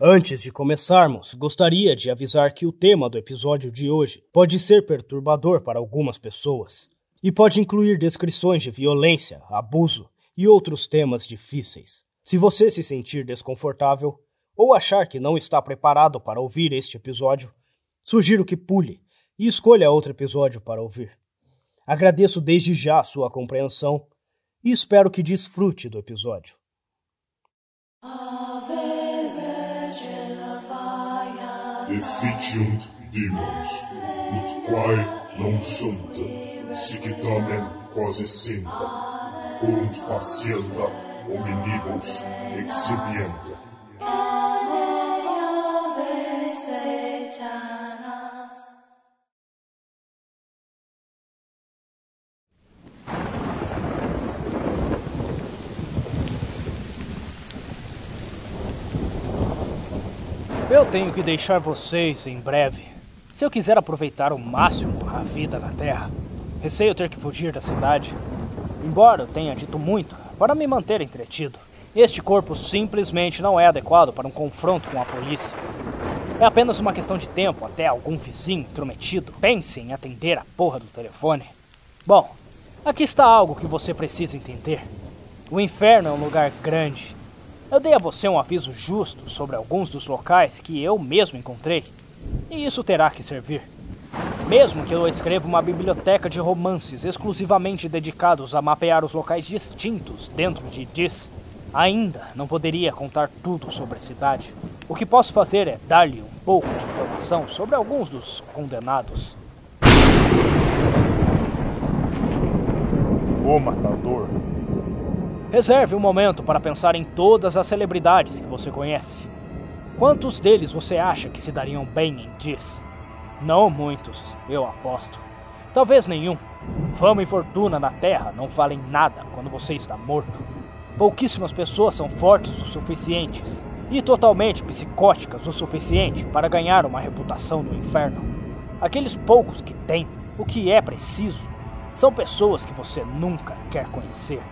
Antes de começarmos, gostaria de avisar que o tema do episódio de hoje pode ser perturbador para algumas pessoas e pode incluir descrições de violência, abuso e outros temas difíceis. Se você se sentir desconfortável ou achar que não está preparado para ouvir este episódio, sugiro que pule e escolha outro episódio para ouvir. Agradeço desde já sua compreensão e espero que desfrute do episódio. efficiunt dimos, ut quae non sunt, sic tamen quasi sinta, quum spatienda hominibus exhibienta. Tenho que deixar vocês em breve. Se eu quiser aproveitar ao máximo a vida na Terra, receio ter que fugir da cidade. Embora eu tenha dito muito para me manter entretido, este corpo simplesmente não é adequado para um confronto com a polícia. É apenas uma questão de tempo até algum vizinho intrometido pense em atender a porra do telefone. Bom, aqui está algo que você precisa entender. O inferno é um lugar grande eu dei a você um aviso justo sobre alguns dos locais que eu mesmo encontrei, e isso terá que servir. Mesmo que eu escreva uma biblioteca de romances exclusivamente dedicados a mapear os locais distintos dentro de Dis, ainda não poderia contar tudo sobre a cidade. O que posso fazer é dar-lhe um pouco de informação sobre alguns dos condenados. O Matador Reserve um momento para pensar em todas as celebridades que você conhece. Quantos deles você acha que se dariam bem em Diz? Não muitos, eu aposto. Talvez nenhum. Fama e fortuna na Terra não valem nada quando você está morto. Pouquíssimas pessoas são fortes o suficientes e totalmente psicóticas o suficiente para ganhar uma reputação no inferno. Aqueles poucos que têm o que é preciso são pessoas que você nunca quer conhecer.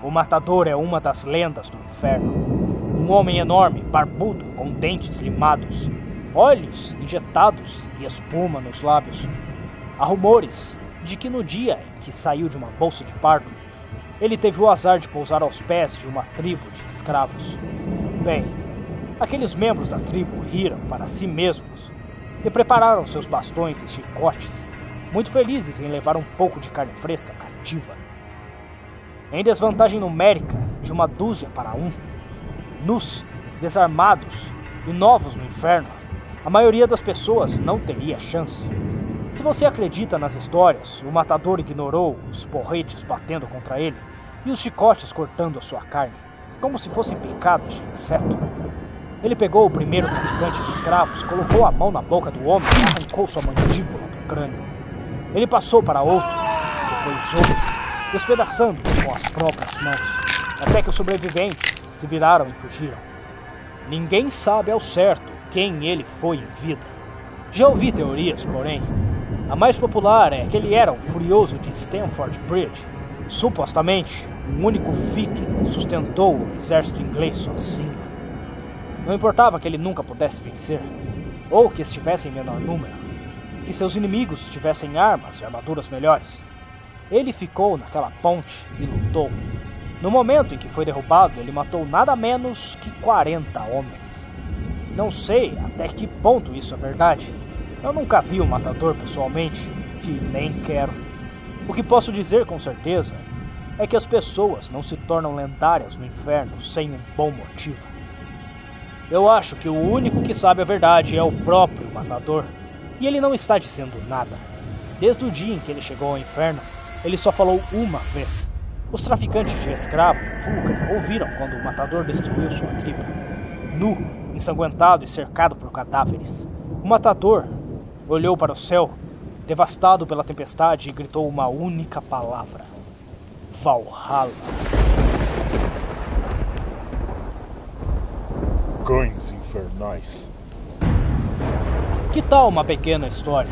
O matador é uma das lendas do inferno. Um homem enorme, barbudo, com dentes limados, olhos injetados e espuma nos lábios. Há rumores de que no dia em que saiu de uma bolsa de parto, ele teve o azar de pousar aos pés de uma tribo de escravos. Bem, aqueles membros da tribo riram para si mesmos e prepararam seus bastões e chicotes, muito felizes em levar um pouco de carne fresca cativa em desvantagem numérica de uma dúzia para um, nus, desarmados e novos no inferno, a maioria das pessoas não teria chance. Se você acredita nas histórias, o matador ignorou os porretes batendo contra ele e os chicotes cortando a sua carne, como se fossem picadas de inseto. Ele pegou o primeiro traficante de escravos, colocou a mão na boca do homem e arrancou sua mandíbula do crânio. Ele passou para outro, depois outro, despedaçando-os com as próprias mãos, até que os sobreviventes se viraram e fugiram. Ninguém sabe ao certo quem ele foi em vida. Já ouvi teorias, porém. A mais popular é que ele era um furioso de Stamford Bridge. Supostamente, um único viking sustentou o exército inglês sozinho. Não importava que ele nunca pudesse vencer, ou que estivesse em menor número, que seus inimigos tivessem armas e armaduras melhores. Ele ficou naquela ponte e lutou. No momento em que foi derrubado, ele matou nada menos que 40 homens. Não sei até que ponto isso é verdade. Eu nunca vi o matador pessoalmente e nem quero. O que posso dizer com certeza é que as pessoas não se tornam lendárias no inferno sem um bom motivo. Eu acho que o único que sabe a verdade é o próprio matador, e ele não está dizendo nada. Desde o dia em que ele chegou ao inferno, ele só falou uma vez. Os traficantes de escravo em fuga ouviram quando o matador destruiu sua tribo. Nu, ensanguentado e cercado por cadáveres. O matador olhou para o céu, devastado pela tempestade, e gritou uma única palavra: Valhalla. Cães infernais. Que tal uma pequena história?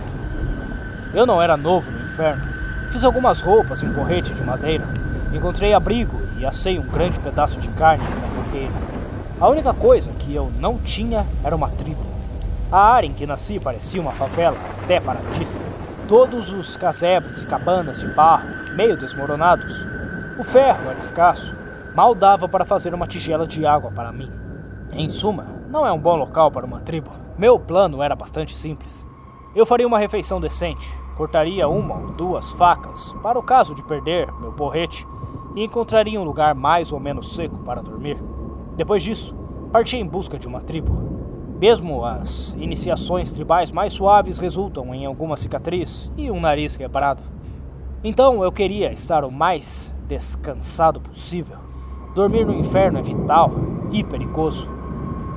Eu não era novo no inferno. Fiz algumas roupas e um de madeira. Encontrei abrigo e assei um grande pedaço de carne na fogueira. A única coisa que eu não tinha era uma tribo. A área em que nasci parecia uma favela, até paradis. Todos os casebres e cabanas de barro, meio desmoronados. O ferro era escasso, mal dava para fazer uma tigela de água para mim. Em suma, não é um bom local para uma tribo. Meu plano era bastante simples. Eu faria uma refeição decente, cortaria uma ou duas facas para o caso de perder meu porrete e encontraria um lugar mais ou menos seco para dormir. Depois disso, parti em busca de uma tribo. Mesmo as iniciações tribais mais suaves resultam em alguma cicatriz e um nariz quebrado. Então eu queria estar o mais descansado possível. Dormir no inferno é vital e perigoso.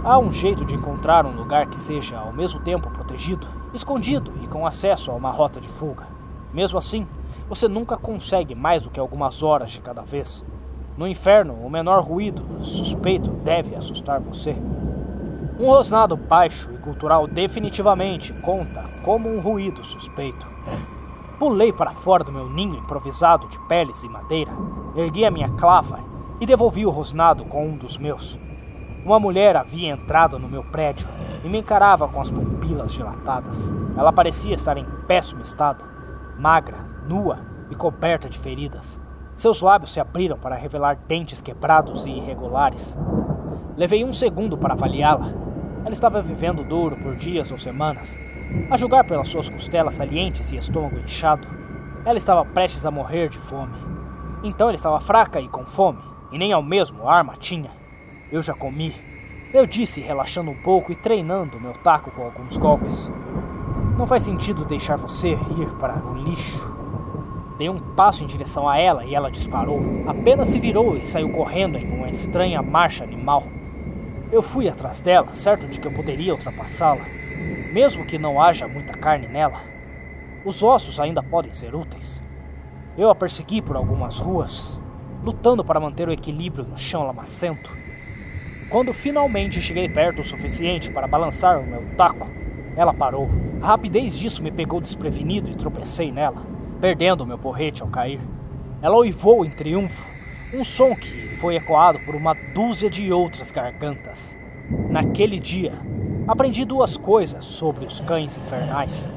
Há um jeito de encontrar um lugar que seja ao mesmo tempo protegido, escondido e com acesso a uma rota de fuga. Mesmo assim, você nunca consegue mais do que algumas horas de cada vez. No inferno, o menor ruído suspeito deve assustar você. Um rosnado baixo e cultural definitivamente conta como um ruído suspeito. Pulei para fora do meu ninho improvisado de peles e madeira, ergui a minha clava e devolvi o rosnado com um dos meus. Uma mulher havia entrado no meu prédio e me encarava com as pupilas dilatadas. Ela parecia estar em péssimo estado, magra, nua e coberta de feridas. Seus lábios se abriram para revelar dentes quebrados e irregulares. Levei um segundo para avaliá-la ela estava vivendo duro por dias ou semanas. A julgar pelas suas costelas salientes e estômago inchado, ela estava prestes a morrer de fome. Então ela estava fraca e com fome, e nem ao mesmo arma tinha. Eu já comi. Eu disse, relaxando um pouco e treinando meu taco com alguns golpes. Não faz sentido deixar você ir para o lixo. Dei um passo em direção a ela e ela disparou. Apenas se virou e saiu correndo em uma estranha marcha animal. Eu fui atrás dela, certo de que eu poderia ultrapassá-la, mesmo que não haja muita carne nela. Os ossos ainda podem ser úteis. Eu a persegui por algumas ruas, lutando para manter o equilíbrio no chão lamacento. Quando finalmente cheguei perto o suficiente para balançar o meu taco, ela parou. A rapidez disso me pegou desprevenido e tropecei nela, perdendo meu porrete ao cair. Ela uivou em triunfo um som que foi ecoado por uma dúzia de outras gargantas. Naquele dia, aprendi duas coisas sobre os cães infernais.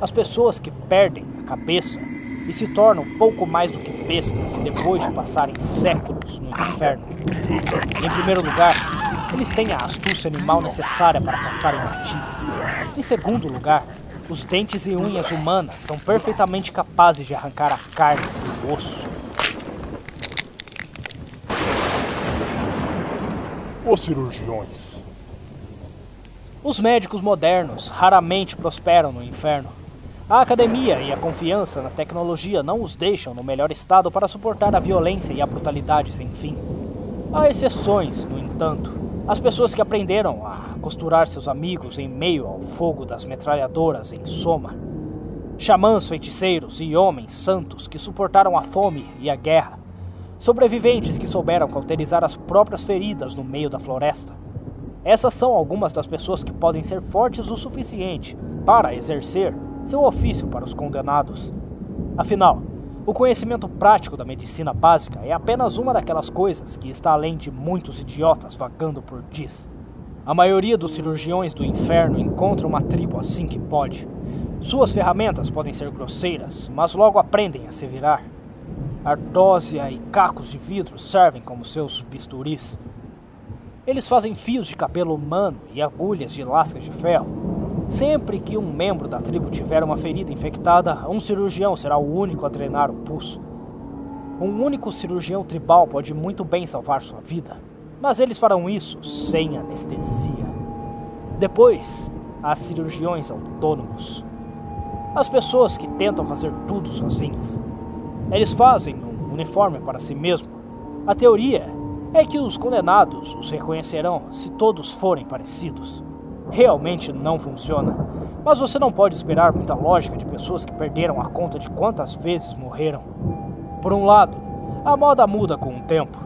As pessoas que perdem a cabeça e se tornam pouco mais do que bestas depois de passarem séculos no inferno. Em primeiro lugar, eles têm a astúcia animal necessária para caçarem latim. Em segundo lugar, os dentes e unhas humanas são perfeitamente capazes de arrancar a carne do osso. Os cirurgiões. Os médicos modernos raramente prosperam no inferno. A academia e a confiança na tecnologia não os deixam no melhor estado para suportar a violência e a brutalidade sem fim. Há exceções, no entanto. As pessoas que aprenderam a costurar seus amigos em meio ao fogo das metralhadoras em Soma. Xamãs feiticeiros e homens santos que suportaram a fome e a guerra sobreviventes que souberam cauterizar as próprias feridas no meio da floresta. Essas são algumas das pessoas que podem ser fortes o suficiente para exercer seu ofício para os condenados. Afinal, o conhecimento prático da medicina básica é apenas uma daquelas coisas que está além de muitos idiotas vagando por diz. A maioria dos cirurgiões do inferno encontra uma tribo assim que pode. Suas ferramentas podem ser grosseiras, mas logo aprendem a se virar. Artósia e cacos de vidro servem como seus bisturis. Eles fazem fios de cabelo humano e agulhas de lascas de ferro. Sempre que um membro da tribo tiver uma ferida infectada, um cirurgião será o único a drenar o pulso. Um único cirurgião tribal pode muito bem salvar sua vida, mas eles farão isso sem anestesia. Depois, há cirurgiões autônomos. As pessoas que tentam fazer tudo sozinhas. Eles fazem um uniforme para si mesmo. A teoria é que os condenados os reconhecerão se todos forem parecidos. Realmente não funciona, mas você não pode esperar muita lógica de pessoas que perderam a conta de quantas vezes morreram. Por um lado, a moda muda com o tempo.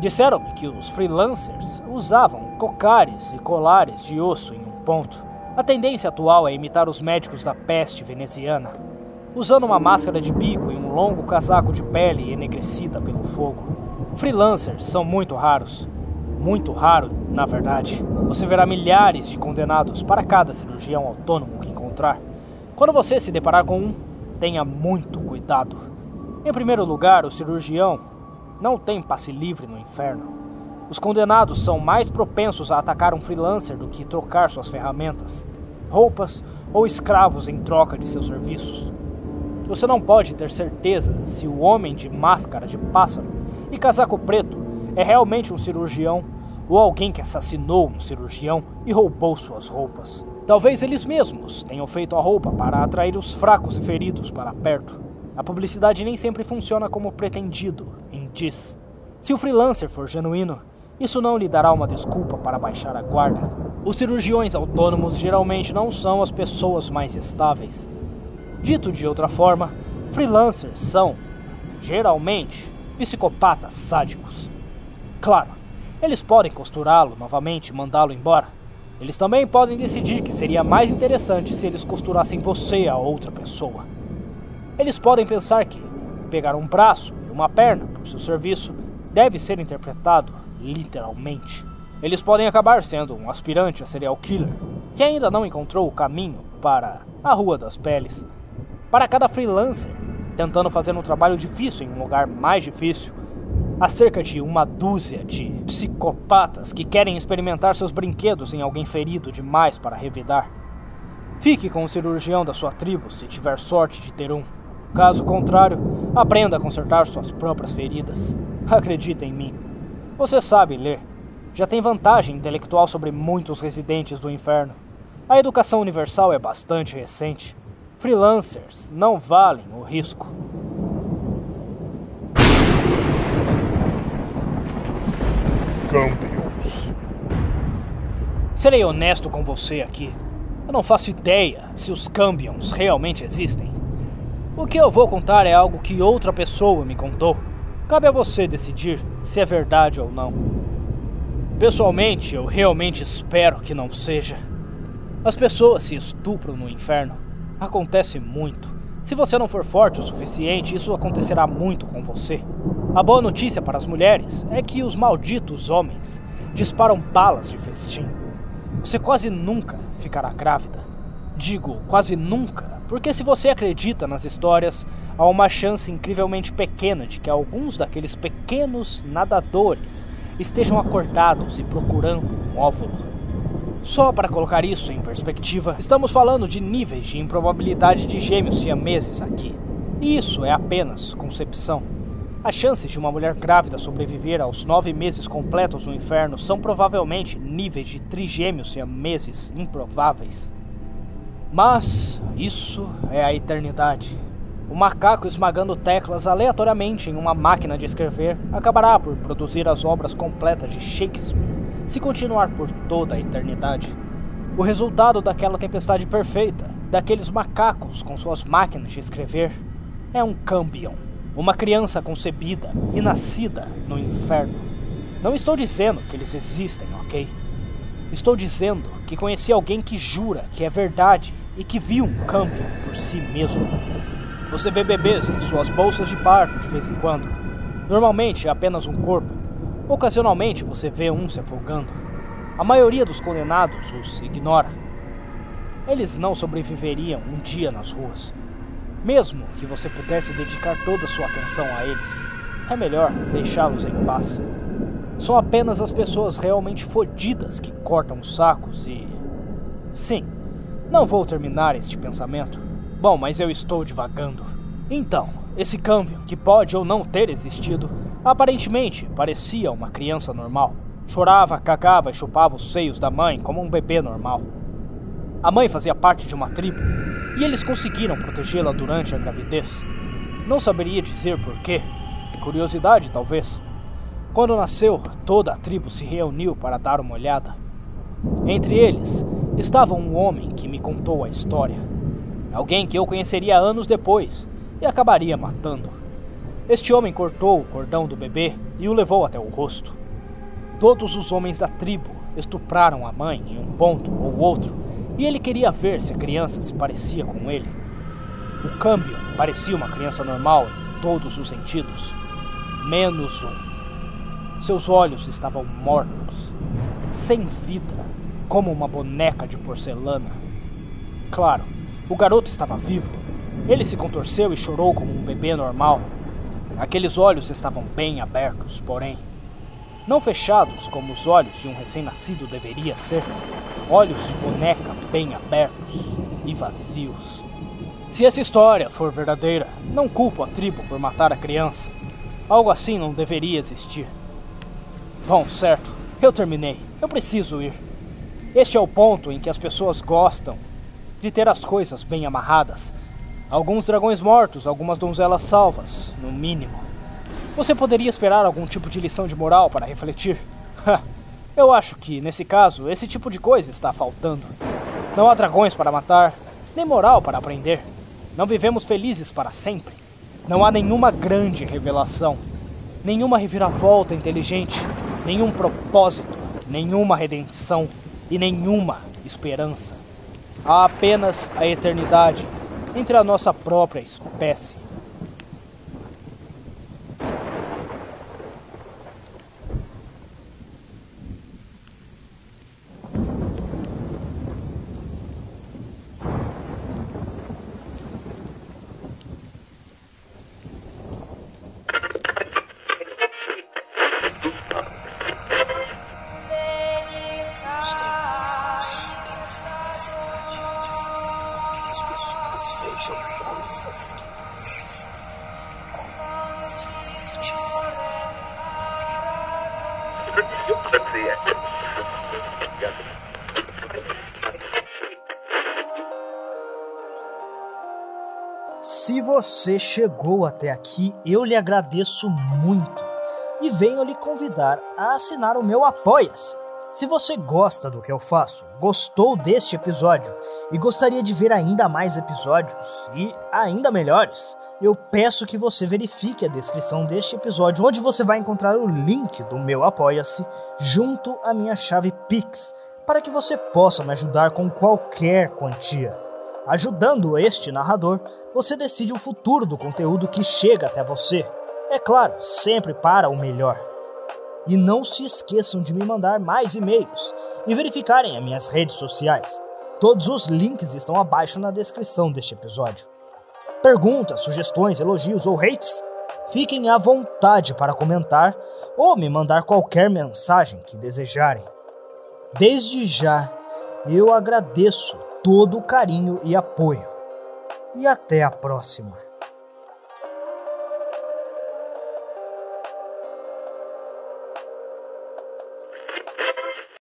Disseram-me que os freelancers usavam cocares e colares de osso em um ponto. A tendência atual é imitar os médicos da peste veneziana usando uma máscara de bico e um longo casaco de pele enegrecida pelo fogo. Freelancers são muito raros, muito raro na verdade. Você verá milhares de condenados para cada cirurgião autônomo que encontrar. Quando você se deparar com um, tenha muito cuidado. Em primeiro lugar, o cirurgião não tem passe livre no inferno. Os condenados são mais propensos a atacar um freelancer do que trocar suas ferramentas, roupas ou escravos em troca de seus serviços. Você não pode ter certeza se o homem de máscara de pássaro e casaco preto é realmente um cirurgião ou alguém que assassinou um cirurgião e roubou suas roupas. Talvez eles mesmos tenham feito a roupa para atrair os fracos e feridos para perto. A publicidade nem sempre funciona como pretendido em diz. Se o freelancer for genuíno, isso não lhe dará uma desculpa para baixar a guarda. Os cirurgiões autônomos geralmente não são as pessoas mais estáveis. Dito de outra forma, freelancers são, geralmente, psicopatas sádicos. Claro, eles podem costurá-lo novamente e mandá-lo embora. Eles também podem decidir que seria mais interessante se eles costurassem você a outra pessoa. Eles podem pensar que pegar um braço e uma perna por seu serviço deve ser interpretado literalmente. Eles podem acabar sendo um aspirante a serial killer que ainda não encontrou o caminho para a Rua das Peles para cada freelancer, tentando fazer um trabalho difícil em um lugar mais difícil. Há cerca de uma dúzia de psicopatas que querem experimentar seus brinquedos em alguém ferido demais para revidar. Fique com o cirurgião da sua tribo se tiver sorte de ter um. Caso contrário, aprenda a consertar suas próprias feridas. Acredita em mim. Você sabe ler. Já tem vantagem intelectual sobre muitos residentes do inferno. A educação universal é bastante recente. Freelancers não valem o risco. Campions. Serei honesto com você aqui. Eu não faço ideia se os Cambions realmente existem. O que eu vou contar é algo que outra pessoa me contou. Cabe a você decidir se é verdade ou não. Pessoalmente, eu realmente espero que não seja. As pessoas se estupram no inferno Acontece muito. Se você não for forte o suficiente, isso acontecerá muito com você. A boa notícia para as mulheres é que os malditos homens disparam balas de festim. Você quase nunca ficará grávida. Digo quase nunca, porque se você acredita nas histórias, há uma chance incrivelmente pequena de que alguns daqueles pequenos nadadores estejam acordados e procurando um óvulo. Só para colocar isso em perspectiva, estamos falando de níveis de improbabilidade de gêmeos siameses aqui. E isso é apenas concepção. As chances de uma mulher grávida sobreviver aos nove meses completos no inferno são provavelmente níveis de trigêmeos siameses improváveis. Mas isso é a eternidade. O macaco esmagando teclas aleatoriamente em uma máquina de escrever acabará por produzir as obras completas de Shakespeare se continuar por toda a eternidade. O resultado daquela tempestade perfeita, daqueles macacos com suas máquinas de escrever, é um Cambion, uma criança concebida e nascida no inferno. Não estou dizendo que eles existem, ok? Estou dizendo que conheci alguém que jura que é verdade e que viu um Cambion por si mesmo. Você vê bebês em suas bolsas de parto de vez em quando. Normalmente é apenas um corpo, Ocasionalmente você vê um se afogando. A maioria dos condenados os ignora. Eles não sobreviveriam um dia nas ruas. Mesmo que você pudesse dedicar toda a sua atenção a eles, é melhor deixá-los em paz. São apenas as pessoas realmente fodidas que cortam os sacos e. Sim, não vou terminar este pensamento. Bom, mas eu estou divagando. Então, esse câmbio, que pode ou não ter existido, Aparentemente, parecia uma criança normal. Chorava, cagava e chupava os seios da mãe como um bebê normal. A mãe fazia parte de uma tribo e eles conseguiram protegê-la durante a gravidez. Não saberia dizer porquê. Curiosidade, talvez. Quando nasceu, toda a tribo se reuniu para dar uma olhada. Entre eles estava um homem que me contou a história. Alguém que eu conheceria anos depois e acabaria matando. Este homem cortou o cordão do bebê e o levou até o rosto. Todos os homens da tribo estupraram a mãe em um ponto ou outro e ele queria ver se a criança se parecia com ele. O câmbio parecia uma criança normal em todos os sentidos, menos um. Seus olhos estavam mortos. sem vida, como uma boneca de porcelana. Claro, o garoto estava vivo. Ele se contorceu e chorou como um bebê normal. Aqueles olhos estavam bem abertos, porém, não fechados como os olhos de um recém-nascido deveria ser. Olhos de boneca bem abertos e vazios. Se essa história for verdadeira, não culpo a tribo por matar a criança. Algo assim não deveria existir. Bom, certo, eu terminei. Eu preciso ir. Este é o ponto em que as pessoas gostam de ter as coisas bem amarradas. Alguns dragões mortos, algumas donzelas salvas, no mínimo. Você poderia esperar algum tipo de lição de moral para refletir? Eu acho que, nesse caso, esse tipo de coisa está faltando. Não há dragões para matar, nem moral para aprender. Não vivemos felizes para sempre. Não há nenhuma grande revelação, nenhuma reviravolta inteligente, nenhum propósito, nenhuma redenção e nenhuma esperança. Há apenas a eternidade entre a nossa própria espécie. Você chegou até aqui, eu lhe agradeço muito e venho lhe convidar a assinar o meu Apoia-se. Se você gosta do que eu faço, gostou deste episódio e gostaria de ver ainda mais episódios e ainda melhores, eu peço que você verifique a descrição deste episódio, onde você vai encontrar o link do meu Apoia-se junto à minha chave Pix, para que você possa me ajudar com qualquer quantia. Ajudando este narrador, você decide o futuro do conteúdo que chega até você. É claro, sempre para o melhor. E não se esqueçam de me mandar mais e-mails e verificarem as minhas redes sociais. Todos os links estão abaixo na descrição deste episódio. Perguntas, sugestões, elogios ou hates? Fiquem à vontade para comentar ou me mandar qualquer mensagem que desejarem. Desde já, eu agradeço todo o carinho e apoio. E até a próxima.